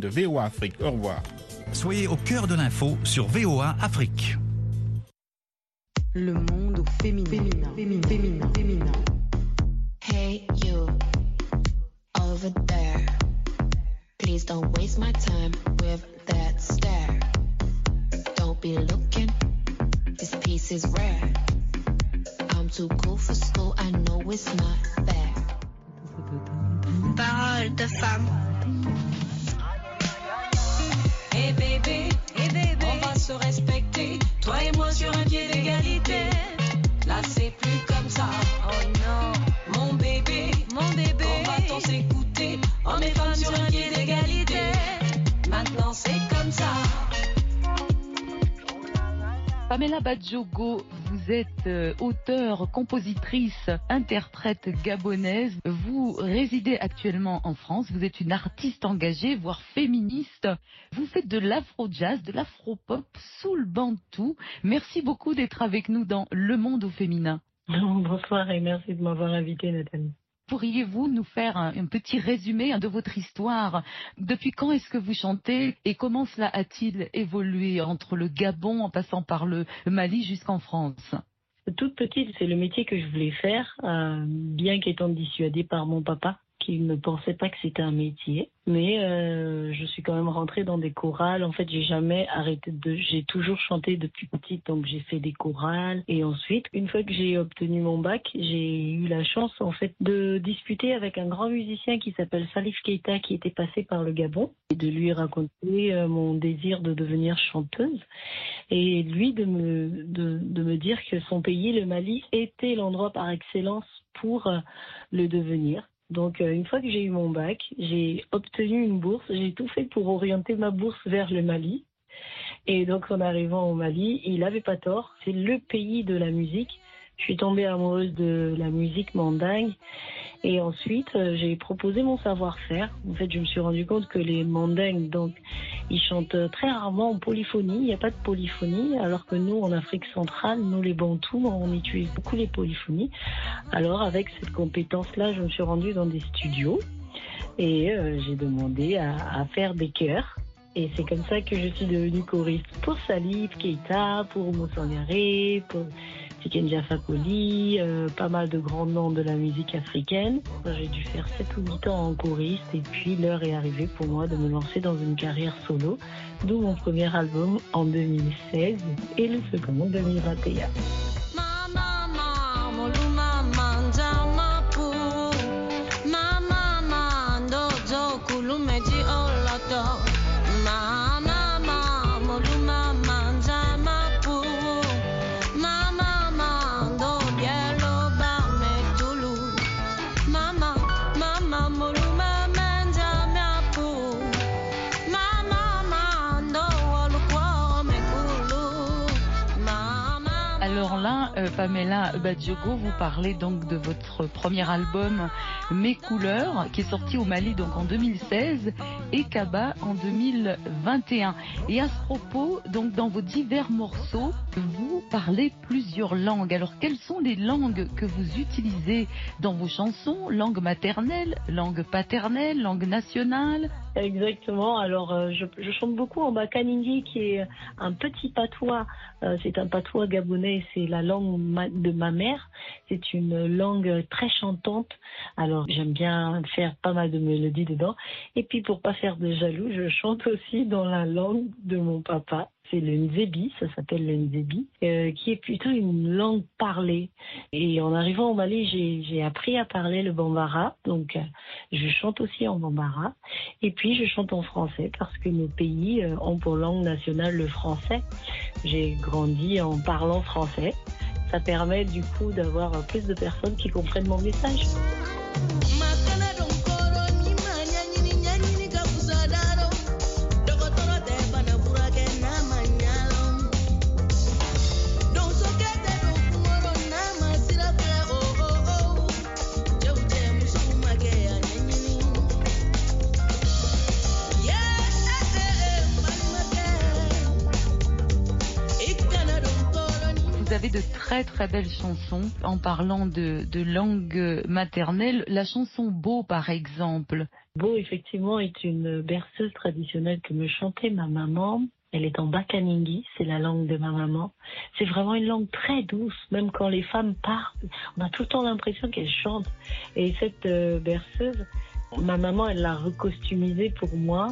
de VOA Afrique. Au revoir. Soyez au cœur de l'info sur VOA Afrique. Le monde au féminin. Féminin. Féminin. Féminin. féminin. Hey, you, over there. Please don't waste my time with that stare. Don't be looking, this piece is rare. I'm too cool for school, I know it's not fair. Parole de femme. Hey baby, on va se respecter, toi et moi sur un pied d'égalité. Là c'est plus comme ça, oh non, mon bébé, mon bébé, on va tous s'écouter, hommes et femmes sur un pied d'égalité. Pamela Badjogo, vous êtes euh, auteure, compositrice, interprète gabonaise. Vous résidez actuellement en France. Vous êtes une artiste engagée, voire féministe. Vous faites de l'afro-jazz, de l'afro-pop sous le bantou. Merci beaucoup d'être avec nous dans Le Monde au féminin. Bonsoir et merci de m'avoir invité, Nathalie. Pourriez-vous nous faire un, petit résumé de votre histoire? Depuis quand est-ce que vous chantez et comment cela a-t-il évolué entre le Gabon en passant par le Mali jusqu'en France? Toute petite, c'est le métier que je voulais faire, euh, bien qu'étant dissuadée par mon papa, qui ne pensait pas que c'était un métier. Mais euh, je suis quand même rentrée dans des chorales. En fait, j'ai jamais arrêté de. J'ai toujours chanté depuis petite, donc j'ai fait des chorales. Et ensuite, une fois que j'ai obtenu mon bac, j'ai eu la chance en fait de discuter avec un grand musicien qui s'appelle Salif Keita, qui était passé par le Gabon, et de lui raconter euh, mon désir de devenir chanteuse. Et lui de me de, me dire que son pays, le Mali, était l'endroit par excellence pour euh, le devenir. Donc, euh, une fois que j'ai eu mon bac, j'ai obtenu une bourse. J'ai tout fait pour orienter ma bourse vers le Mali. Et donc, en arrivant au Mali, il n'avait pas tort. C'est le pays de la musique. Je suis tombée amoureuse de la musique mandingue. Et ensuite, euh, j'ai proposé mon savoir-faire. En fait, je me suis rendu compte que les mandingues, donc, ils chantent très rarement en polyphonie. Il n'y a pas de polyphonie. Alors que nous, en Afrique centrale, nous, les Bantous, on utilise beaucoup les polyphonies. Alors, avec cette compétence-là, je me suis rendue dans des studios. Et euh, j'ai demandé à, à faire des chœurs. Et c'est comme ça que je suis devenue choriste pour Salif Keita, pour Moussangare, pour Tiken Fakoli, euh, pas mal de grands noms de la musique africaine. J'ai dû faire 7 ou 8 ans en choriste et puis l'heure est arrivée pour moi de me lancer dans une carrière solo, d'où mon premier album en 2016 et le second en 2021. Pamela Badjogo, vous parlez donc de votre premier album Mes couleurs, qui est sorti au Mali donc en 2016 et Kaba en 2021. Et à ce propos, donc dans vos divers morceaux, vous parlez plusieurs langues. Alors quelles sont les langues que vous utilisez dans vos chansons? Langue maternelle, langue paternelle, langue nationale? Exactement. Alors, euh, je, je chante beaucoup en Bakanindi, qui est un petit patois. Euh, c'est un patois gabonais. C'est la langue de ma mère. C'est une langue très chantante. Alors, j'aime bien faire pas mal de mélodies dedans. Et puis, pour pas faire de jaloux, je chante aussi dans la langue de mon papa. C'est le Nzebi, ça s'appelle le Nzebi, euh, qui est plutôt une langue parlée. Et en arrivant au Mali, j'ai appris à parler le bambara. Donc, euh, je chante aussi en bambara. Et puis, je chante en français parce que nos pays euh, ont pour langue nationale le français. J'ai grandi en parlant français. Ça permet du coup d'avoir plus de personnes qui comprennent mon message. De très très belles chansons. En parlant de, langue maternelle, la chanson Beau par exemple. Beau, effectivement, est une berceuse traditionnelle que me chantait ma maman. Elle est en Bakaningi, c'est la langue de ma maman. C'est vraiment une langue très douce, même quand les femmes parlent. On a tout le temps l'impression qu'elles chantent. Et cette euh, berceuse, ma maman, elle l'a recostumisée pour moi.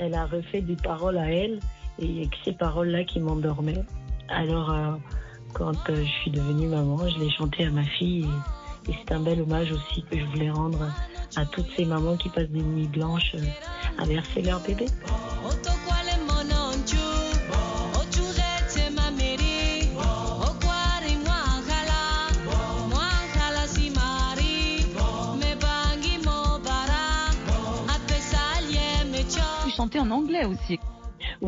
Elle a refait des paroles à elle. Et il y a ces paroles-là qui m'endormaient. Alors, euh, quand euh, je suis devenue maman, je l'ai chanté à ma fille. Et, c'est un bel hommage aussi que je voulais rendre à toutes ces mamans qui passent des nuits blanches euh, à verser leur bébé. Chantez en anglais aussi.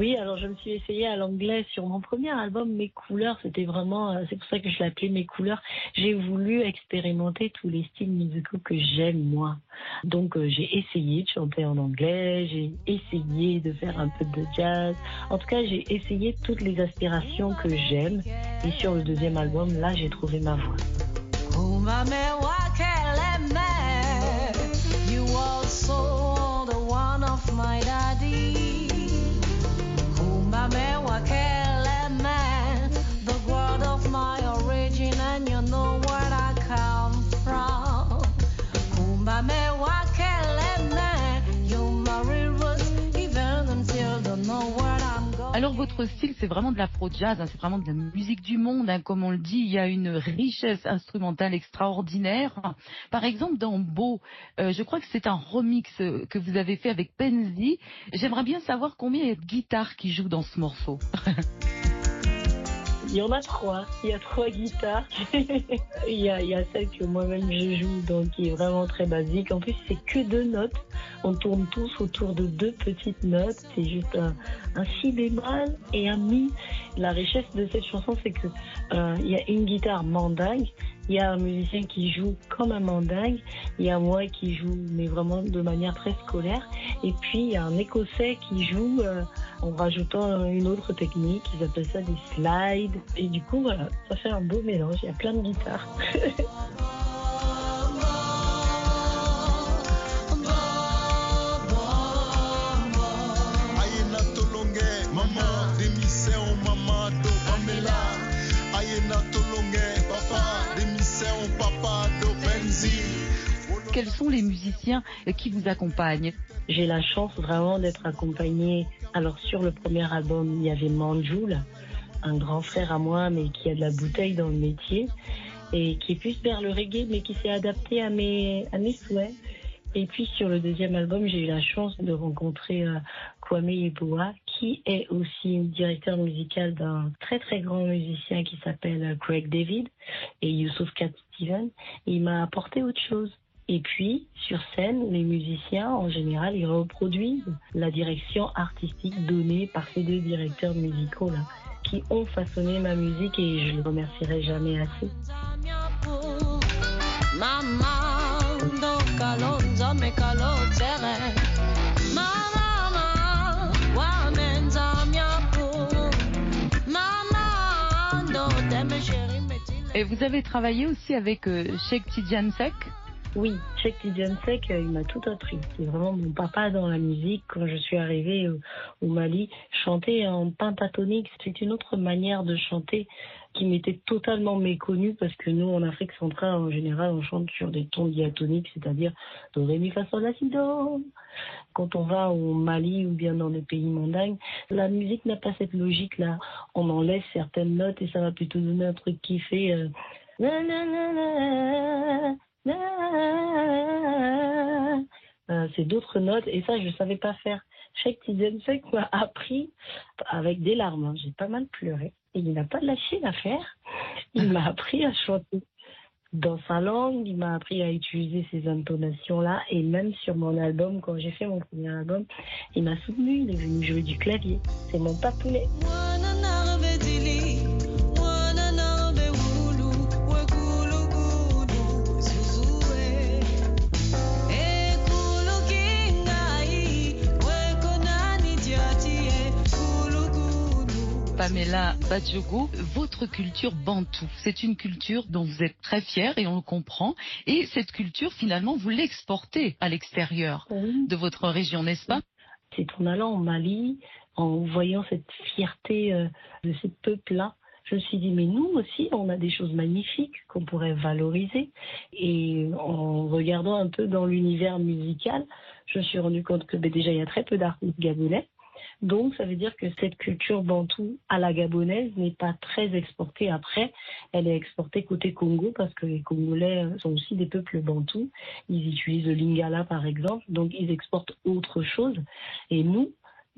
Oui, alors je me suis essayée à l'anglais sur mon premier album, Mes couleurs. C'était vraiment, euh, c'est pour ça que je l'appelais Mes couleurs. J'ai voulu expérimenter tous les styles musicaux que j'aime moi. Donc euh, j'ai essayé de chanter en anglais, j'ai essayé de faire un peu de jazz. En tout cas, j'ai essayé toutes les aspirations que j'aime. Et sur le deuxième album, là, j'ai trouvé ma voix. Wakeleme, you also the one of my daddy. C'est vraiment de l'afro-jazz, hein, c'est vraiment de la musique du monde, hein, comme on le dit. Il y a une richesse instrumentale extraordinaire. Par exemple, dans Beau, euh, je crois que c'est un remix euh, que vous avez fait avec Penzi. J'aimerais bien savoir combien il y a de guitares qui jouent dans ce morceau. Il y en a trois. Il y a trois guitares. il, y a, il y a celle que moi-même je joue, donc qui est vraiment très basique. En plus, c'est que deux notes. On tourne tous autour de deux petites notes. C'est juste un, un si bémol et un mi. La richesse de cette chanson, c'est que euh, il y a une guitare mandingue. Il y a un musicien qui joue comme un mandingue. Il y a moi qui joue, mais vraiment de manière très scolaire. Et puis, il y a un écossais qui joue euh, en rajoutant une autre technique. Ils appellent ça des slides. Et du coup, voilà, ça fait un beau mélange. Il y a plein de guitares. Quels sont les musiciens euh, qui vous accompagnent J'ai la chance vraiment d'être accompagnée. Alors sur le premier album, il y avait Manjoul, un grand frère à moi, mais qui a de la bouteille dans le métier et qui est plus vers le reggae, mais qui s'est adapté à mes souhaits. Et puis sur le deuxième album, j'ai eu la chance de rencontrer euh, Kwame Yeboah, qui est aussi directeur musical d'un très très grand musicien qui s'appelle euh, Craig David et Youssouf Cat Steven. Il m'a apporté autre chose. Et puis, sur scène, les musiciens, en général, ils reproduisent la direction artistique donnée par ces deux directeurs musicaux-là, qui ont façonné ma musique et je les remercierai jamais assez. Et vous avez travaillé aussi avec euh, Sheikh Tidiane Sek Oui, Cheikh Tidiane Seck, euh, il m'a tout appris. C'est vraiment mon papa dans la musique. Quand je suis arrivée au, au Mali, chanter en pentatonique, c'est une autre manière de chanter qui m'était totalement méconnue parce que nous, en Afrique centrale, en général, on chante sur des tons diatoniques, c'est-à-dire do, ré, mi, fa, sol, la, si, do. Quand on va au Mali ou bien dans les pays mandingues, la musique n'a pas cette logique-là. On enlève certaines notes et ça va plutôt donner un truc qui fait... euh, Euh, c'est d'autres notes et ça je savais pas faire. Tidiane Seck m'a appris avec des larmes. hein. J'ai pas mal pleuré et il n'a pas lâché l'affaire. Il m'a appris à chanter dans sa langue. Il m'a appris à utiliser ces intonations là et même sur mon album quand j'ai fait mon premier album, il m'a soutenu. Il est venu jouer du clavier. C'est mon papounet. Pamela Badjogo, votre culture bantou, c'est une culture dont vous êtes très fière et on le comprend. Et cette culture, finalement, vous l'exportez à l'extérieur Oui. de votre région, n'est-ce pas? C'est en allant au Mali, en voyant cette fierté euh, de ces peuples-là, je me suis dit, mais nous aussi, on a des choses magnifiques qu'on pourrait valoriser. Et en regardant un peu dans l'univers musical, je me suis rendu compte que ben, déjà, il y a très peu d'artistes gabonais. Donc, ça veut dire que cette culture bantou à la gabonaise n'est pas très exportée. Après, elle est exportée côté Congo parce que les Congolais euh, sont aussi des peuples bantous. Ils utilisent le lingala, par exemple. Donc, ils exportent autre chose. Et nous,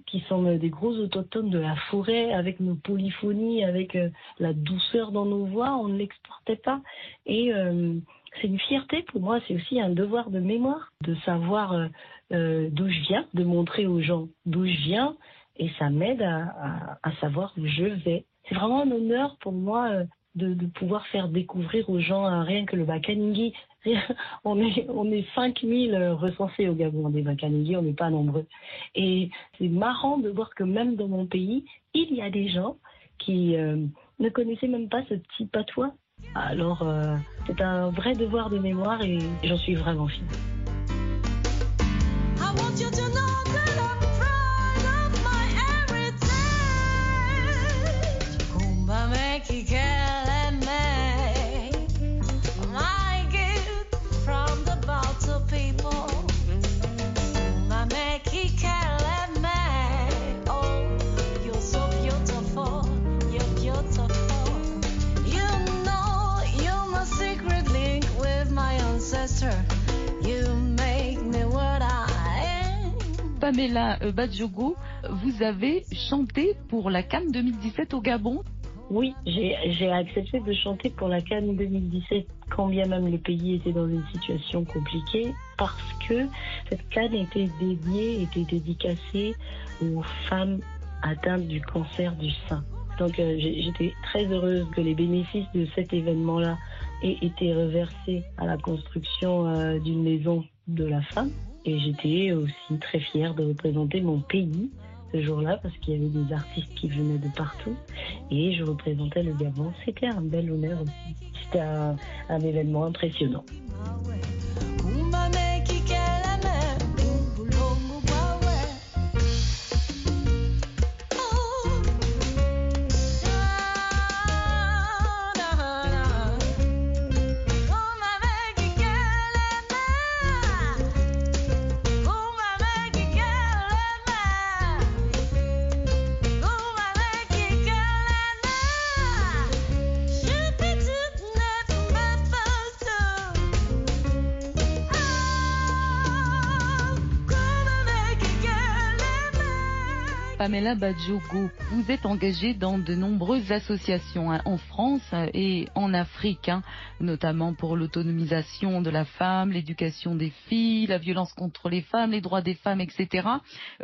qui sommes des gros autochtones de la forêt, avec nos polyphonies, avec euh, la douceur dans nos voix, on ne l'exportait pas. Et euh, c'est une fierté pour moi, c'est aussi un devoir de mémoire, de savoir euh, d'où je viens, de montrer aux gens d'où je viens, et ça m'aide à, savoir où je vais. C'est vraiment un honneur pour moi euh, de, pouvoir faire découvrir aux gens euh, rien que le Bakaningi. on est on est 5000 euh, recensés au Gabon des Bakaningi, on n'est pas nombreux. Et c'est marrant de voir que même dans mon pays, il y a des gens qui ne connaissaient même pas ce petit patois. Alors, c'est un vrai devoir de mémoire et j'en suis vraiment fière. I want you to Pamela euh, Badjogo, vous avez chanté pour la Cannes 2017 au Gabon. Oui, j'ai accepté de chanter pour la Cannes 2017, quand bien même le pays était dans une situation compliquée, parce que cette Cannes était dédiée, était dédicacée aux femmes atteintes du cancer du sein. Donc euh, j'étais très heureuse que les bénéfices de cet événement-là aient été reversés à la construction euh, d'une maison de la femme. Et j'étais aussi très fière de représenter mon pays ce jour-là parce qu'il y avait des artistes qui venaient de partout et je représentais le Gabon. C'était un bel honneur. C'était un, un événement impressionnant. Pamela Badjogo, vous êtes engagée dans de nombreuses associations hein, en France euh, et en Afrique, hein, notamment pour l'autonomisation de la femme, l'éducation des filles, la violence contre les femmes, les droits des femmes, etc.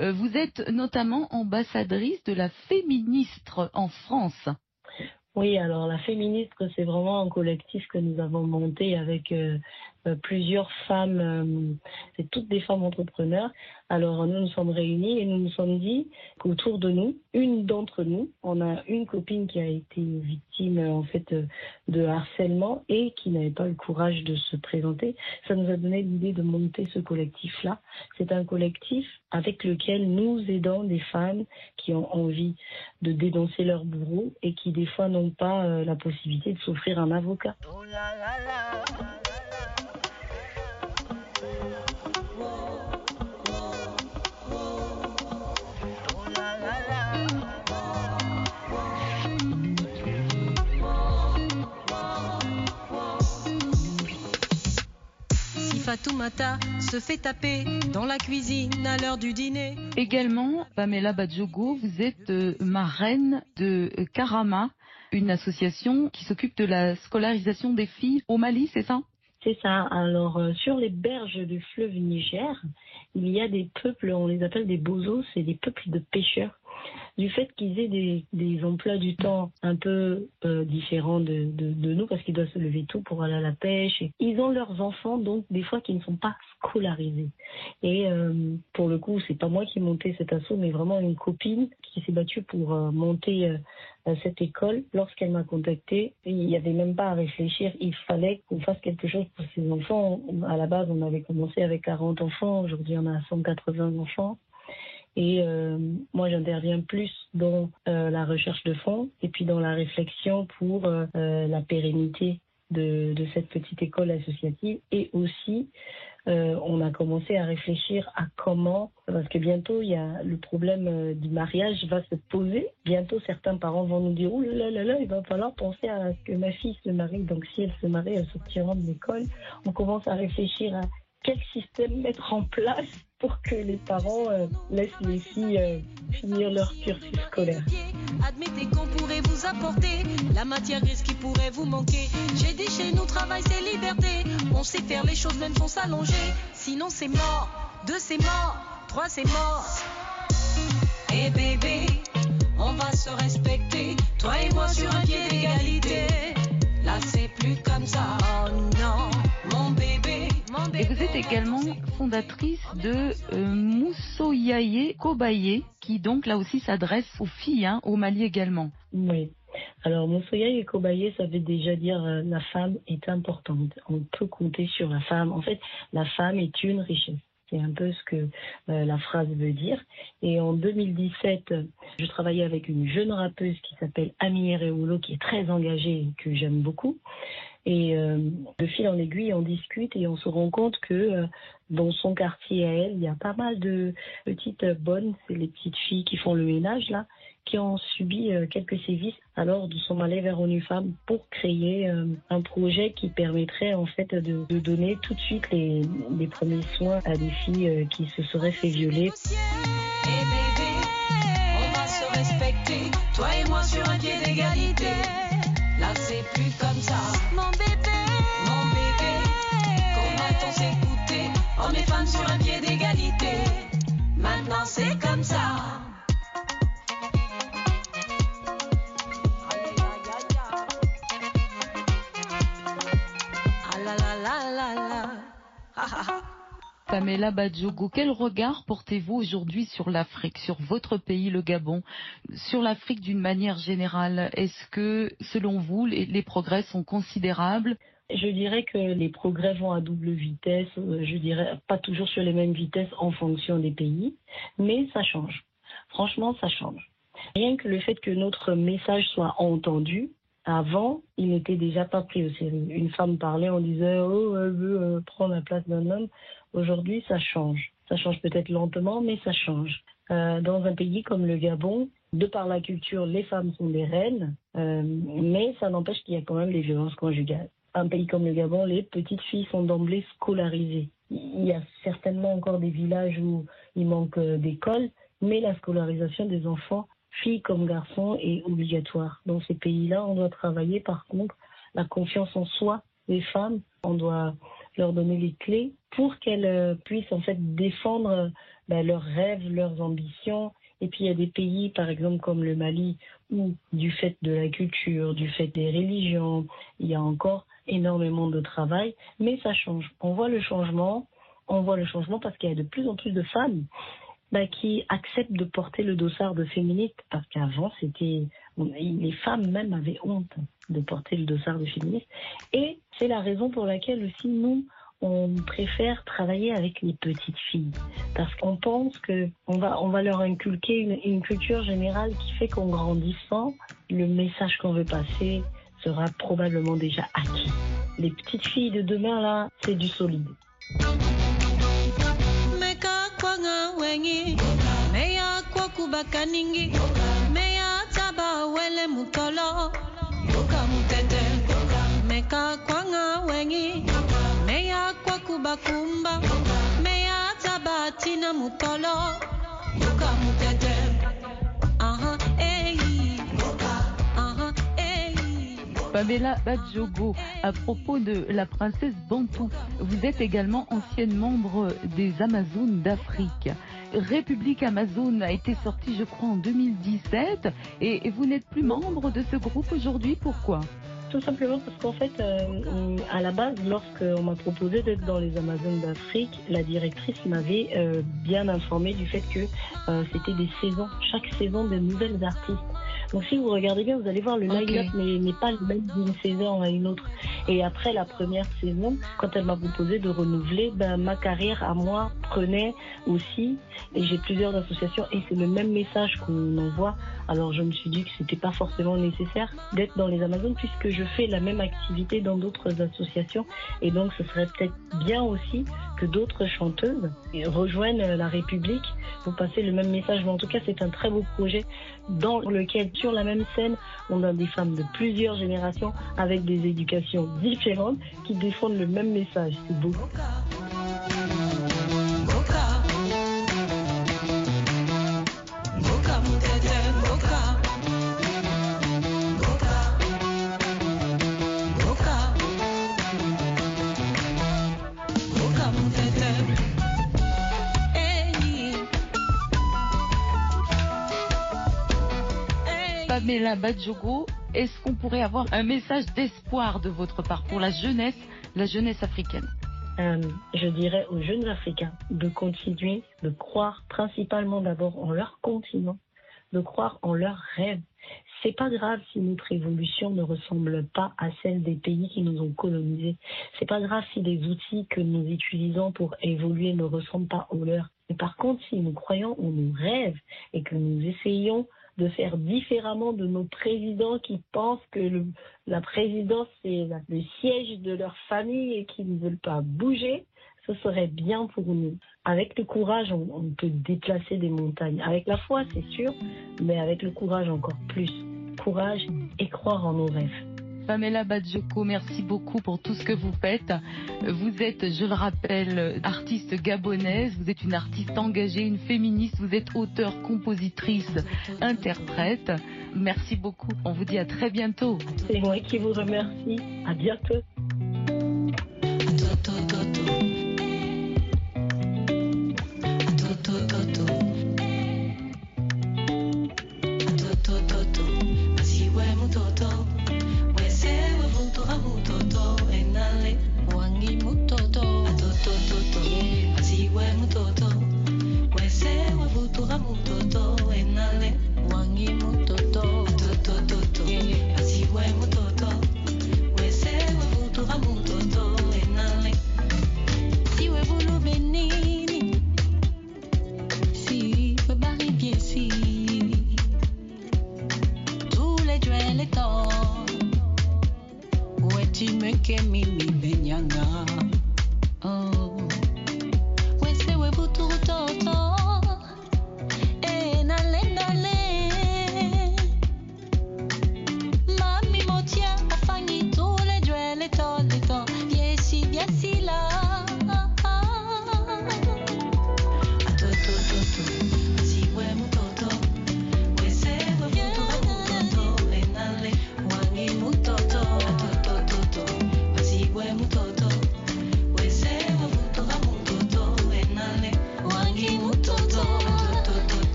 Euh, vous êtes notamment ambassadrice de la féministre en France. Oui, alors la féministe, c'est vraiment un collectif que nous avons monté avec euh, plusieurs femmes, euh, c'est toutes des femmes entrepreneurs. Alors nous nous sommes réunis et nous nous sommes dit qu'autour de nous, une d'entre nous, on a une copine qui a été victime euh, en fait euh, de harcèlement et qui n'avait pas le courage de se présenter. Ça nous a donné l'idée de monter ce collectif-là. C'est un collectif avec lequel nous aidons des femmes qui ont envie de dénoncer leur bourreau et qui des fois n'ont pas euh, la possibilité de s'offrir un avocat. Si Fatoumata se fait taper dans la cuisine à l'heure du dîner. Également, Pamela Badjogo, vous êtes euh, marraine de euh, Karama, une association qui s'occupe de la scolarisation des filles au Mali, c'est ça? C'est ça. Alors, euh, sur les berges du fleuve Niger, il y a des peuples, on les appelle des bozos, c'est des peuples de pêcheurs du fait qu'ils aient des, emplois du temps un peu euh, différents de, nous parce qu'ils doivent se lever tôt pour aller à la pêche. Ils ont leurs enfants donc des fois qui ne sont pas scolarisés. Et euh, pour le coup, c'est pas moi qui ai monté cet assaut, mais vraiment une copine qui s'est battue pour euh, monter cette école. Lorsqu'elle m'a contactée, il n'y avait même pas à réfléchir. Il fallait qu'on fasse quelque chose pour ces enfants. À la base, on avait commencé avec 40 enfants. Aujourd'hui, on a 180 enfants. Et euh, moi, j'interviens plus dans euh, la recherche de fonds et puis dans la réflexion pour euh, la pérennité de, cette petite école associative. Et aussi, on a commencé à réfléchir à comment, parce que bientôt, il y a le problème du mariage va se poser. Bientôt, certains parents vont nous dire, oh là là là, il va falloir penser à ce que ma fille se marie. Donc, si elle se marie, elle sortira de l'école. On commence à réfléchir à quel système mettre en place pour que les parents euh, laissent les filles euh, finir leur cursus scolaire. Admettez qu'on pourrait vous apporter la matière grise qui pourrait vous manquer. J'ai dit chez nous, travail c'est liberté. On sait faire les choses même sans s'allonger. Sinon c'est mort. Deux c'est mort. Trois c'est mort. Et bébé, on va se respecter. Toi et moi sur un pied d'égalité. Là c'est plus comme ça. Oh non, mon bébé, Et vous êtes également fondatrice de euh, Moussoyaye Kobaye, qui donc là aussi s'adresse aux filles, hein, au Mali également. Oui. Alors, Moussoya et Kobaye, ça veut déjà dire euh, la femme est importante. On peut compter sur la femme. En fait, la femme est une richesse. C'est un peu ce que euh, la phrase veut dire. Et en 2017, euh, je travaillais avec une jeune rappeuse qui s'appelle Amie Reoulo, qui est très engagée et que j'aime beaucoup. Et euh, de fil en aiguille, on discute et on se rend compte que euh, dans son quartier à elle, il y a pas mal de petites bonnes, c'est les petites filles qui font le ménage là, qui ont subi euh, quelques sévices. Alors, nous sommes allés vers ONU Femmes pour créer un projet qui permettrait en fait de, donner tout de suite les, premiers soins à des filles qui se seraient fait violer. Bébé, on va se respecter. Toi et moi sur un pied d'égalité. Là c'est plus comme ça. Mon bébé, mon bébé. Comment on s'écouter Hommes et femmes sur un pied d'égalité? Maintenant c'est comme ça. Pamela Badjogo, quel regard portez-vous aujourd'hui sur l'Afrique, sur votre pays, le Gabon, sur l'Afrique d'une manière générale? Est-ce que, selon vous, les, les progrès sont considérables? Je dirais que les progrès vont à double vitesse. Je dirais pas toujours sur les mêmes vitesses en fonction des pays, mais ça change. Franchement, ça change. Rien que le fait que notre message soit entendu, avant, il n'était déjà pas pris au sérieux. Une femme parlait, on disait oh elle veut euh, prendre la place d'un homme. Aujourd'hui, ça change. Ça change peut-être lentement, mais ça change. Euh, dans un pays comme le Gabon, de par la culture, les femmes sont des reines, euh, mais ça n'empêche qu'il y a quand même des violences conjugales. Un pays comme le Gabon, les petites filles sont d'emblée scolarisées. Il y a certainement encore des villages où il manque euh, d'écoles, mais la scolarisation des enfants, filles comme garçons, est obligatoire. Dans ces pays-là, on doit travailler par contre la confiance en soi des femmes. On doit leur donner les clés pour qu'elles euh, puissent en fait défendre euh, ben, leurs rêves, leurs ambitions. Et puis il y a des pays, par exemple comme le Mali, où du fait de la culture, du fait des religions, il y a encore énormément de travail, mais ça change. On voit le changement, on voit le changement parce qu'il y a de plus en plus de femmes ben, qui acceptent de porter le dossard de féministe, parce qu'avant c'était les femmes même avaient honte de porter le dossard de féministe. Et c'est la raison pour laquelle aussi nous, on préfère travailler avec les petites filles. Parce qu'on pense que on va, on va leur inculquer une, une culture générale qui fait qu'en grandissant, le message qu'on veut passer sera probablement déjà acquis. Les petites filles de demain, là, c'est du solide. Wele Pamela Badjogo, à propos de la princesse Bantou, vous êtes également ancienne membre des Amazones d'Afrique. République Amazon a été sorti, je crois, en 2017. Et, vous n'êtes plus membre de ce groupe aujourd'hui. Pourquoi? Tout simplement parce qu'en fait, euh, à la base, lorsqu'on m'a proposé d'être dans les Amazones d'Afrique, la directrice m'avait euh, bien informé du fait que euh, c'était des saisons, chaque saison de nouvelles artistes. Donc si vous regardez bien, vous allez voir le line-up n'est n'est pas le même d'une saison à une autre. Et après la première saison, quand elle m'a proposé de renouveler, ben, ma carrière à moi prenait aussi, et j'ai plusieurs associations, et c'est le même message qu'on envoie. Alors je me suis dit que c'était pas forcément nécessaire d'être dans les Amazones puisque je fais la même activité dans d'autres associations, et donc ce serait peut-être bien aussi que d'autres chanteuses rejoignent la République pour passer le même message. Mais en tout cas, c'est un très beau projet dans lequel, sur la même scène, on a des femmes de plusieurs générations avec des éducations différentes qui défendent le même message. C'est beau. Pamela Badjogo, est-ce qu'on pourrait avoir un message d'espoir de votre part pour la jeunesse, la jeunesse africaine Euh, je dirais aux jeunes Africains de continuer de croire principalement d'abord en leur continent, de croire en leurs rêves. C'est pas grave si notre évolution ne ressemble pas à celle des pays qui nous ont colonisés. C'est pas grave si les outils que nous utilisons pour évoluer ne ressemblent pas aux leurs. Mais par contre, si nous croyons en nos rêves et que nous essayons de faire différemment de nos présidents qui pensent que la présidence c'est le siège de leur famille et qui ne veulent pas bouger, ce serait bien pour nous. Avec le courage, on peut déplacer des montagnes. Avec la foi, c'est sûr, mais avec le courage encore plus. Courage et croire en nos rêves. Pamela Badjoko, merci beaucoup pour tout ce que vous faites. Vous êtes, je le rappelle, artiste gabonaise, vous êtes une artiste engagée, une féministe, vous êtes auteure, compositrice, interprète. Merci beaucoup. On vous dit à très bientôt. C'est moi qui vous remercie. À bientôt.